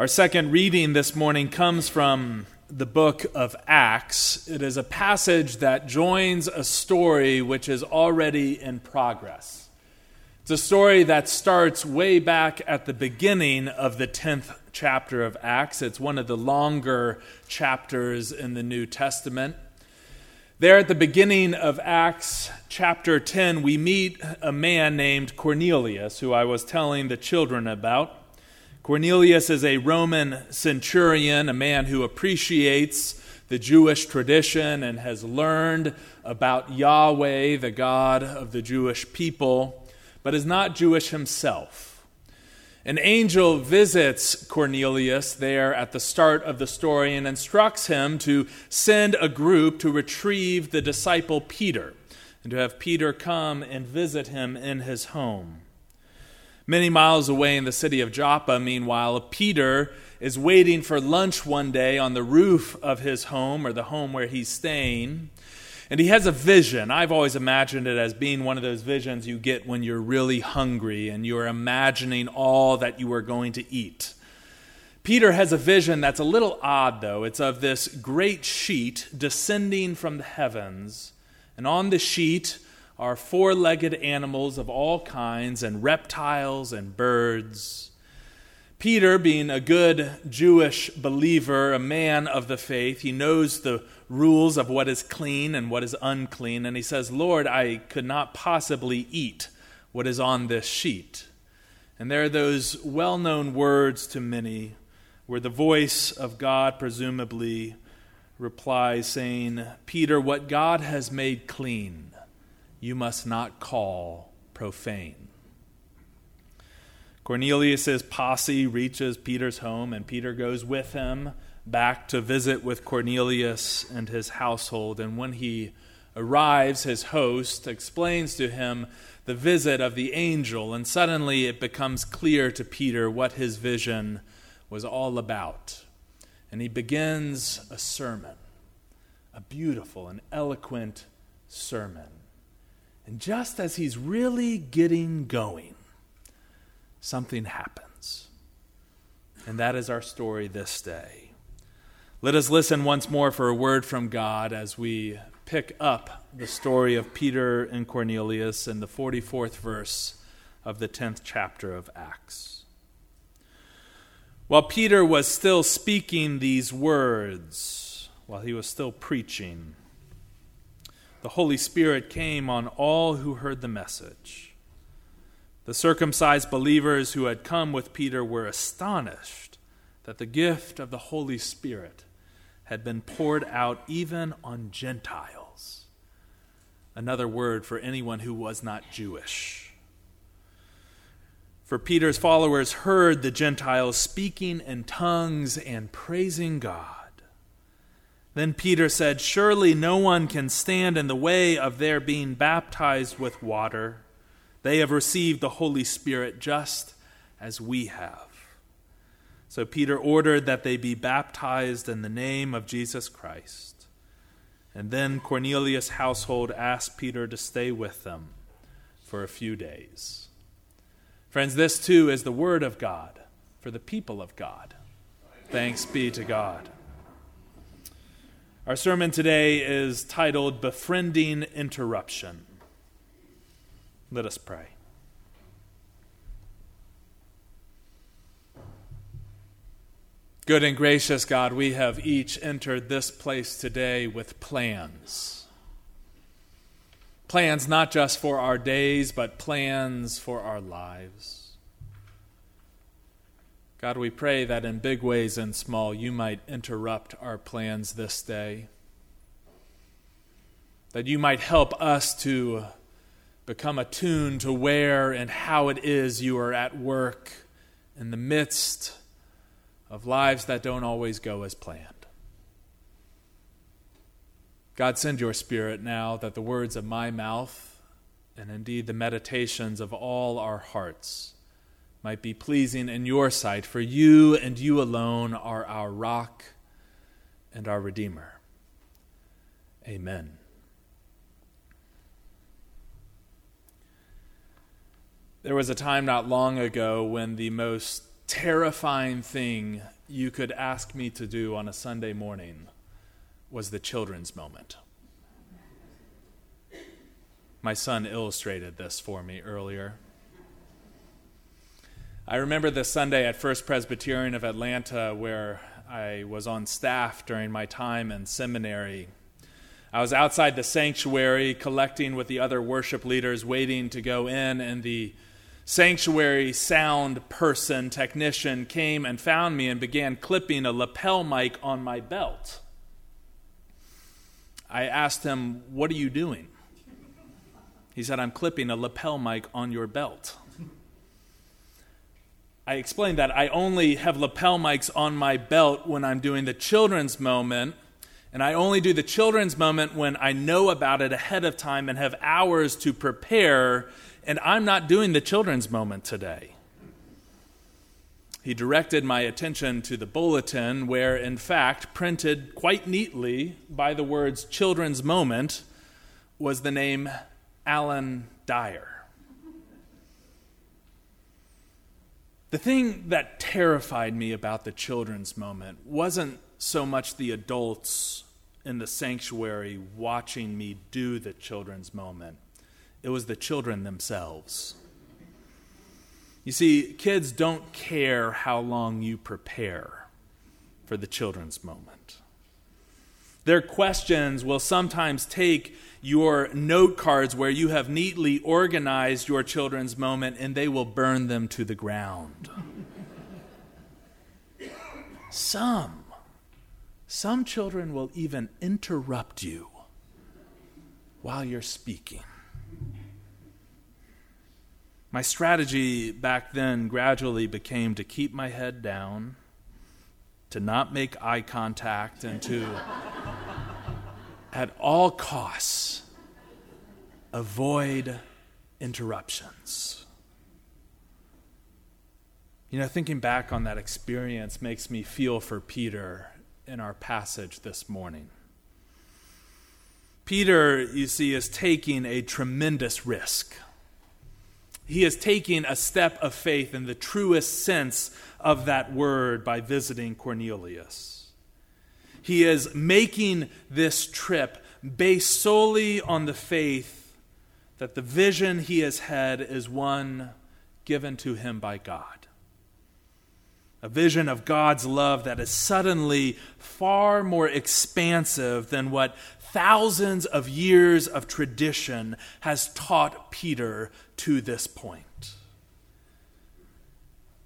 Our second reading this morning comes from the book of Acts. It is a passage that joins a story which is already in progress. It's a story that starts way back at the beginning of the 10th chapter of Acts. It's one of the longer chapters in the New Testament. There at the beginning of Acts chapter 10, we meet a man named Cornelius, who I was telling the children about. Cornelius is a Roman centurion, a man who appreciates the Jewish tradition and has learned about Yahweh, the God of the Jewish people, but is not Jewish himself. An angel visits Cornelius there at the start of the story and instructs him to send a group to retrieve the disciple Peter and to have Peter come and visit him in his home. Many miles away in the city of Joppa, meanwhile, Peter is waiting for lunch one day on the roof of his home or the home where he's staying. And he has a vision. I've always imagined it as being one of those visions you get when you're really hungry and you're imagining all that you are going to eat. Peter has a vision that's a little odd, though. It's of this great sheet descending from the heavens. And on the sheet are four legged animals of all kinds, and reptiles and birds. Peter, being a good Jewish believer, a man of the faith, he knows the rules of what is clean and what is unclean, and he says, Lord, I could not possibly eat what is on this sheet. And there are those well known words to many where the voice of God presumably replies, saying, Peter, what God has made clean, you must not call profane. Cornelius's posse reaches Peter's home, and Peter goes with him back to visit with Cornelius and his household. And when he arrives, his host explains to him the visit of the angel, and suddenly it becomes clear to Peter what his vision was all about. And he begins a sermon, a beautiful and eloquent sermon. And just as he's really getting going, something happens. And that is our story this day. Let us listen once more for a word from God as we pick up the story of Peter and Cornelius in the 44th verse of the 10th chapter of Acts. While Peter was still speaking these words, while he was still preaching, the Holy Spirit came on all who heard the message. The circumcised believers who had come with Peter were astonished that the gift of the Holy Spirit had been poured out even on Gentiles. Another word for anyone who was not Jewish. For Peter's followers heard the Gentiles speaking in tongues and praising God. Then Peter said, Surely no one can stand in the way of their being baptized with water. They have received the Holy Spirit just as we have. So Peter ordered that they be baptized in the name of Jesus Christ. And then Cornelius' household asked Peter to stay with them for a few days. Friends, this too is the word of God for the people of God. Thanks be to God. Our sermon today is titled Befriending Interruption. Let us pray. Good and gracious God, we have each entered this place today with plans. Plans not just for our days, but plans for our lives. God, we pray that in big ways and small, you might interrupt our plans this day. That you might help us to become attuned to where and how it is you are at work in the midst of lives that don't always go as planned. God, send your Spirit now that the words of my mouth and indeed the meditations of all our hearts might be pleasing in your sight, for you and you alone are our rock and our Redeemer. Amen. There was a time not long ago when the most terrifying thing you could ask me to do on a Sunday morning was the children's moment. My son illustrated this for me earlier. I remember the Sunday at First Presbyterian of Atlanta where I was on staff during my time in seminary. I was outside the sanctuary collecting with the other worship leaders, waiting to go in, and the sanctuary sound person, technician, came and found me and began clipping a lapel mic on my belt. I asked him, What are you doing? He said, I'm clipping a lapel mic on your belt. I explained that I only have lapel mics on my belt when I'm doing the children's moment, and I only do the children's moment when I know about it ahead of time and have hours to prepare, and I'm not doing the children's moment today. He directed my attention to the bulletin, where, in fact, printed quite neatly by the words children's moment, was the name Alan Dyer. The thing that terrified me about the children's moment wasn't so much the adults in the sanctuary watching me do the children's moment, it was the children themselves. You see, kids don't care how long you prepare for the children's moment. Their questions will sometimes take your note cards where you have neatly organized your children's moment and they will burn them to the ground. some, some children will even interrupt you while you're speaking. My strategy back then gradually became to keep my head down, to not make eye contact, and to at all costs, avoid interruptions. You know, thinking back on that experience makes me feel for Peter in our passage this morning. Peter, you see, is taking a tremendous risk. He is taking a step of faith in the truest sense of that word by visiting Cornelius. He is making this trip based solely on the faith that the vision he has had is one given to him by God. A vision of God's love that is suddenly far more expansive than what thousands of years of tradition has taught Peter to this point.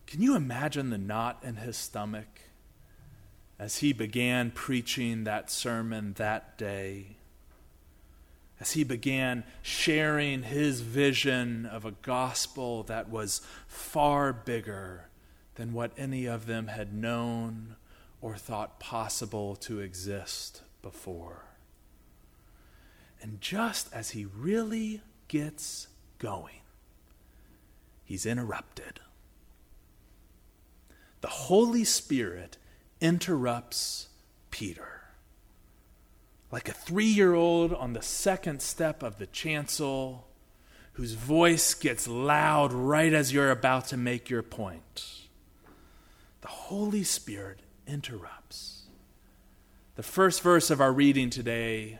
Can you imagine the knot in his stomach as he began preaching that sermon that day, as he began sharing his vision of a gospel that was far bigger than what any of them had known or thought possible to exist before. And just as he really gets going, he's interrupted. The Holy Spirit interrupts Peter. Like a three year old on the second step of the chancel, whose voice gets loud right as you're about to make your point. The Holy Spirit interrupts. The first verse of our reading today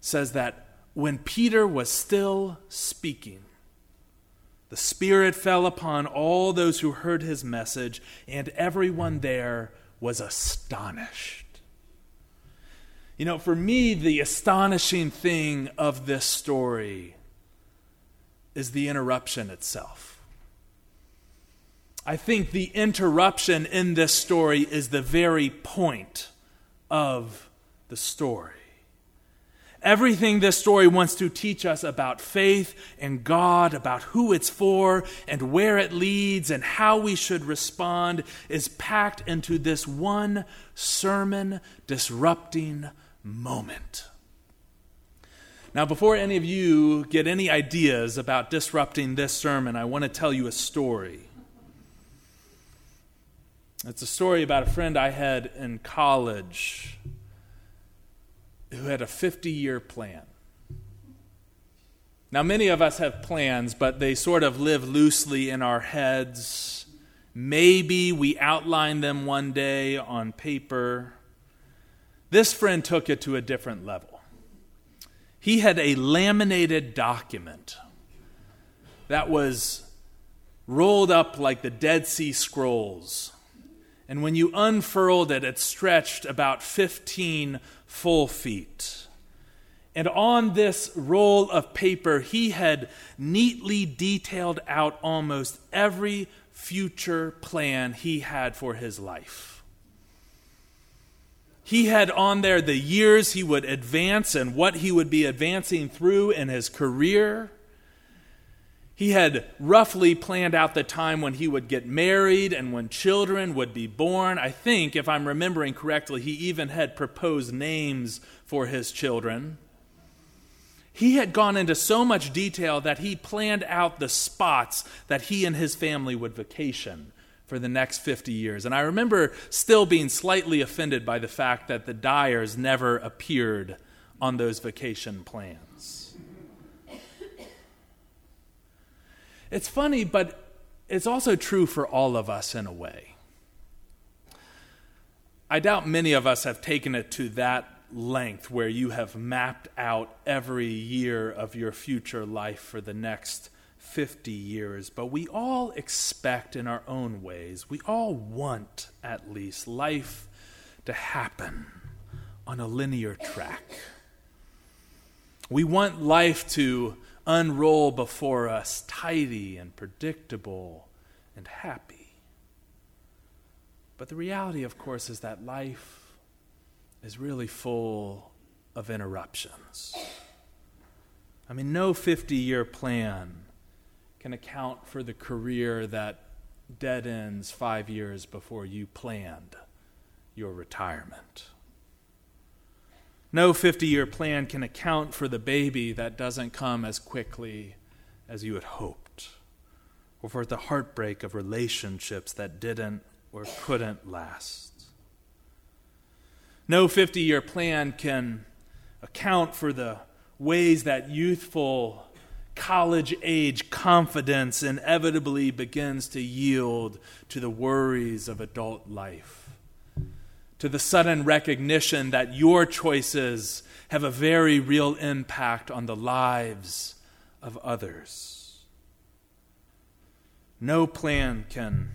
says that when Peter was still speaking, the Spirit fell upon all those who heard his message, and everyone there was astonished. You know, for me, the astonishing thing of this story is the interruption itself. I think the interruption in this story is the very point of the story. Everything this story wants to teach us about faith and God, about who it's for and where it leads and how we should respond, is packed into this one sermon disrupting moment. Now, before any of you get any ideas about disrupting this sermon, I want to tell you a story. It's a story about a friend I had in college who had a 50 year plan. Now, many of us have plans, but they sort of live loosely in our heads Maybe we outline them one day on paper. This friend took it to a different level. He had a laminated document that was rolled up like the Dead Sea Scrolls. And when you unfurled it, it stretched about 15 full feet. And on this roll of paper, he had neatly detailed out almost every future plan he had for his life. He had on there the years he would advance and what he would be advancing through in his career. He had roughly planned out the time when he would get married and when children would be born. I think, if I'm remembering correctly, he even had proposed names for his children. He had gone into so much detail that he planned out the spots that he and his family would vacation for the next 50 years. And I remember still being slightly offended by the fact that the Dyers never appeared on those vacation plans. It's funny, but it's also true for all of us in a way. I doubt many of us have taken it to that length where you have mapped out every year of your future life for the next 50 years, but we all expect in our own ways, we all want at least life to happen on a linear track. We want life to unroll before us tidy and predictable and happy. But the reality, of course, is that life is really full of interruptions. I mean, no 50 year plan can account for the career that dead ends five years before you planned your retirement. No 50 year plan can account for the baby that doesn't come as quickly as you had hoped, or for the heartbreak of relationships that didn't or couldn't last. No 50 year plan can account for the ways that youthful college age confidence inevitably begins to yield to the worries of adult life, to the sudden recognition that your choices have a very real impact on the lives of others. No plan can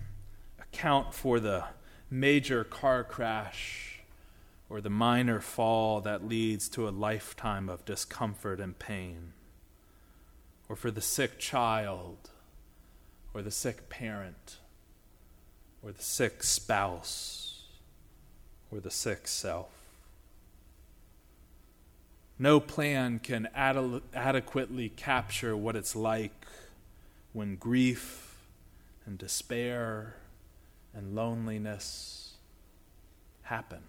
account for the major car crash or the minor fall that leads to a lifetime of discomfort and pain, or for the sick child, or the sick parent, or the sick spouse, or the sick self. No plan can ad- adequately capture what it's like when grief and despair and loneliness happen.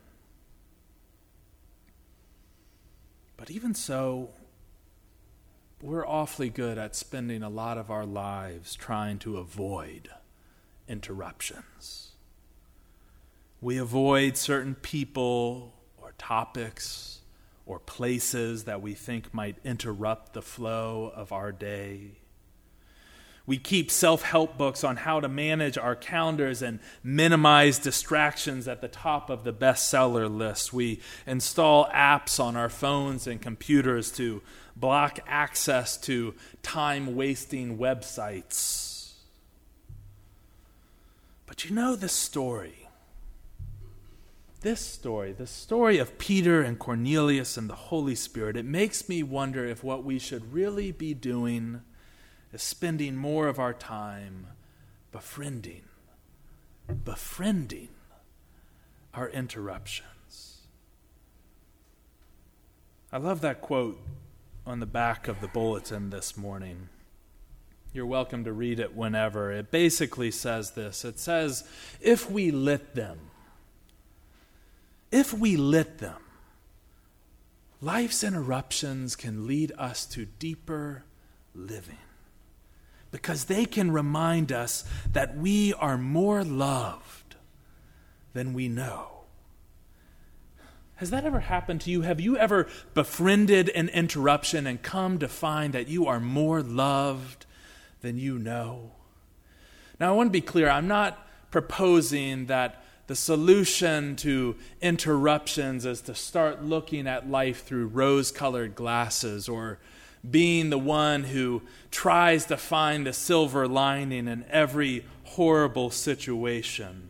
But even so, we're awfully good at spending a lot of our lives trying to avoid interruptions. We avoid certain people or topics or places that we think might interrupt the flow of our day. We keep self help books on how to manage our calendars and minimize distractions at the top of the bestseller list. We install apps on our phones and computers to block access to time wasting websites. But you know this story. This story, the story of Peter and Cornelius and the Holy Spirit, it makes me wonder if what we should really be doing is spending more of our time befriending, befriending our interruptions. I love that quote on the back of the bulletin this morning. You're welcome to read it whenever. It basically says this it says, if we lit them, if we lit them, life's interruptions can lead us to deeper living because they can remind us that we are more loved than we know. Has that ever happened to you? Have you ever befriended an interruption and come to find that you are more loved than you know? Now, I want to be clear. I'm not proposing that the solution to interruptions is to start looking at life through rose colored glasses or being the one who tries to find a silver lining in every horrible situation.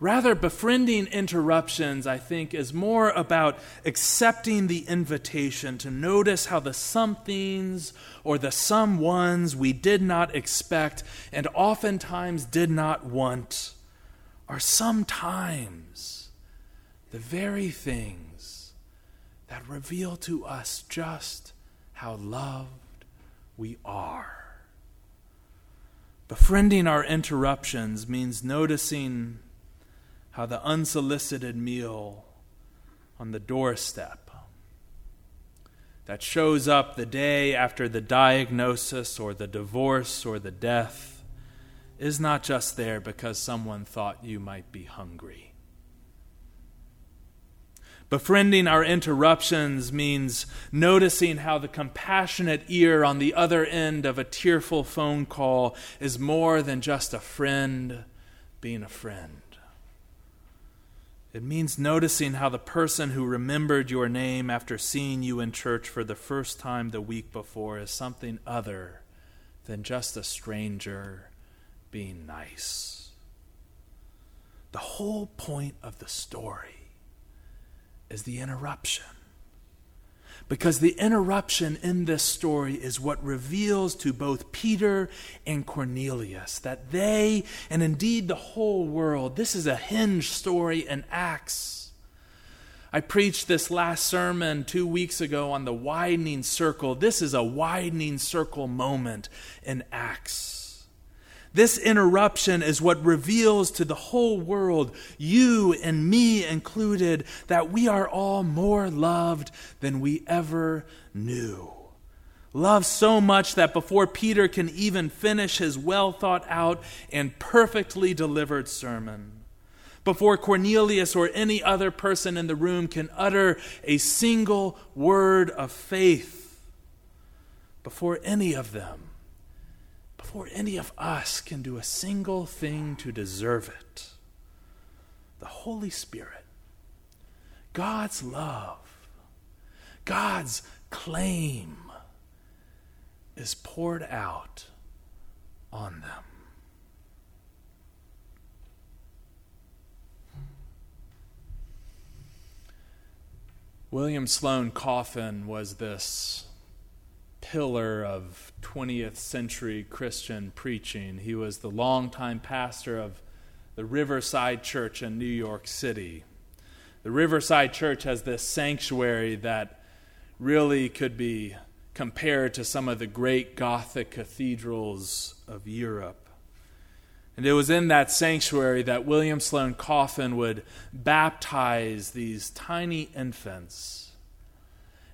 Rather, befriending interruptions, I think, is more about accepting the invitation to notice how the somethings or the someones we did not expect and oftentimes did not want are sometimes the very things that reveal to us just how loved we are. Befriending our interruptions means noticing how the unsolicited meal on the doorstep that shows up the day after the diagnosis or the divorce or the death is not just there because someone thought you might be hungry. Befriending our interruptions means noticing how the compassionate ear on the other end of a tearful phone call is more than just a friend being a friend. It means noticing how the person who remembered your name after seeing you in church for the first time the week before is something other than just a stranger being nice. The whole point of the story is the interruption. Because the interruption in this story is what reveals to both Peter and Cornelius that they, and indeed the whole world, this is a hinge story in Acts. I preached this last sermon two weeks ago on the widening circle. This is a widening circle moment in Acts. This interruption is what reveals to the whole world, you and me included, that we are all more loved than we ever knew. Love so much that before Peter can even finish his well thought out and perfectly delivered sermon, before Cornelius or any other person in the room can utter a single word of faith, before any of them, before any of us can do a single thing to deserve it. The Holy Spirit, God's love, God's claim is poured out on them. William Sloane Coffin was this pillar of 20th century Christian preaching. He was the longtime pastor of the Riverside Church in New York City. The Riverside Church has this sanctuary that really could be compared to some of the great Gothic cathedrals of Europe. And it was in that sanctuary that William Sloane Coffin would baptize these tiny infants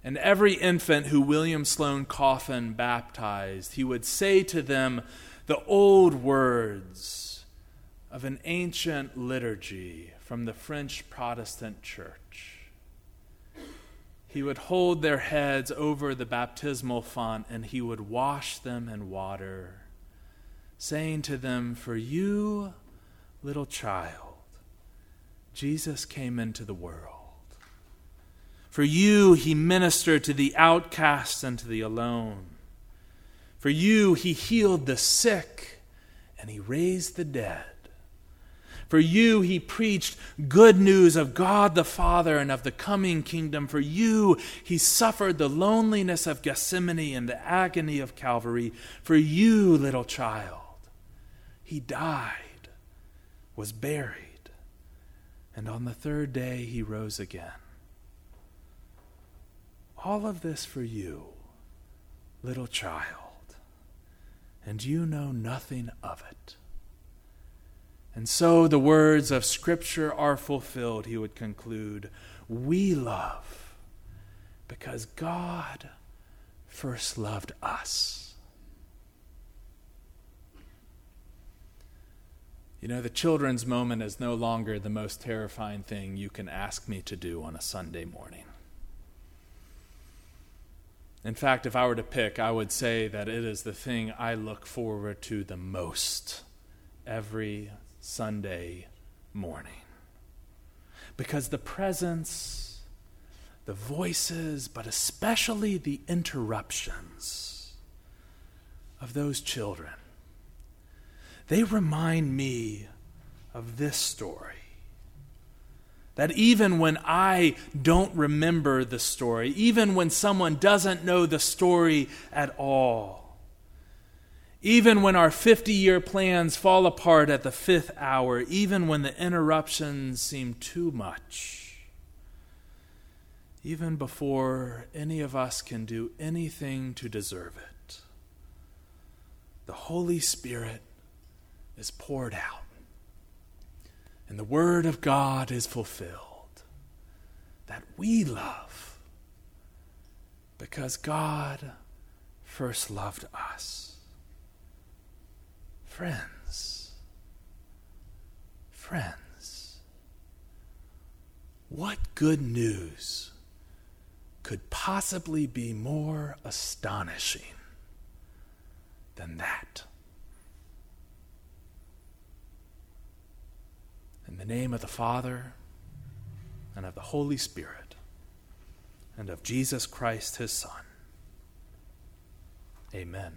and every infant who William Sloane Coffin baptized, he would say to them the old words of an ancient liturgy from the French Protestant church. He would hold their heads over the baptismal font and he would wash them in water, saying to them, For you, little child, Jesus came into the world. For you, he ministered to the outcast and to the alone. For you, he healed the sick and he raised the dead. For you, he preached good news of God the Father and of the coming kingdom. For you, he suffered the loneliness of Gethsemane and the agony of Calvary. For you, little child, he died, was buried, and on the third day he rose again. All of this for you, little child, and you know nothing of it. And so the words of Scripture are fulfilled, he would conclude. We love because God first loved us. You know, the children's moment is no longer the most terrifying thing you can ask me to do on a Sunday morning. In fact, if I were to pick, I would say that it is the thing I look forward to the most every Sunday morning. Because the presence, the voices, but especially the interruptions of those children, they remind me of this story. That even when I don't remember the story, even when someone doesn't know the story at all, even when our 50 year plans fall apart at the fifth hour, even when the interruptions seem too much, even before any of us can do anything to deserve it, the Holy Spirit is poured out, and the Word of God is fulfilled that we love because God first loved us. Friends, friends, what good news could possibly be more astonishing than that? In the name of the Father, and of the Holy Spirit, and of Jesus Christ, his Son. Amen.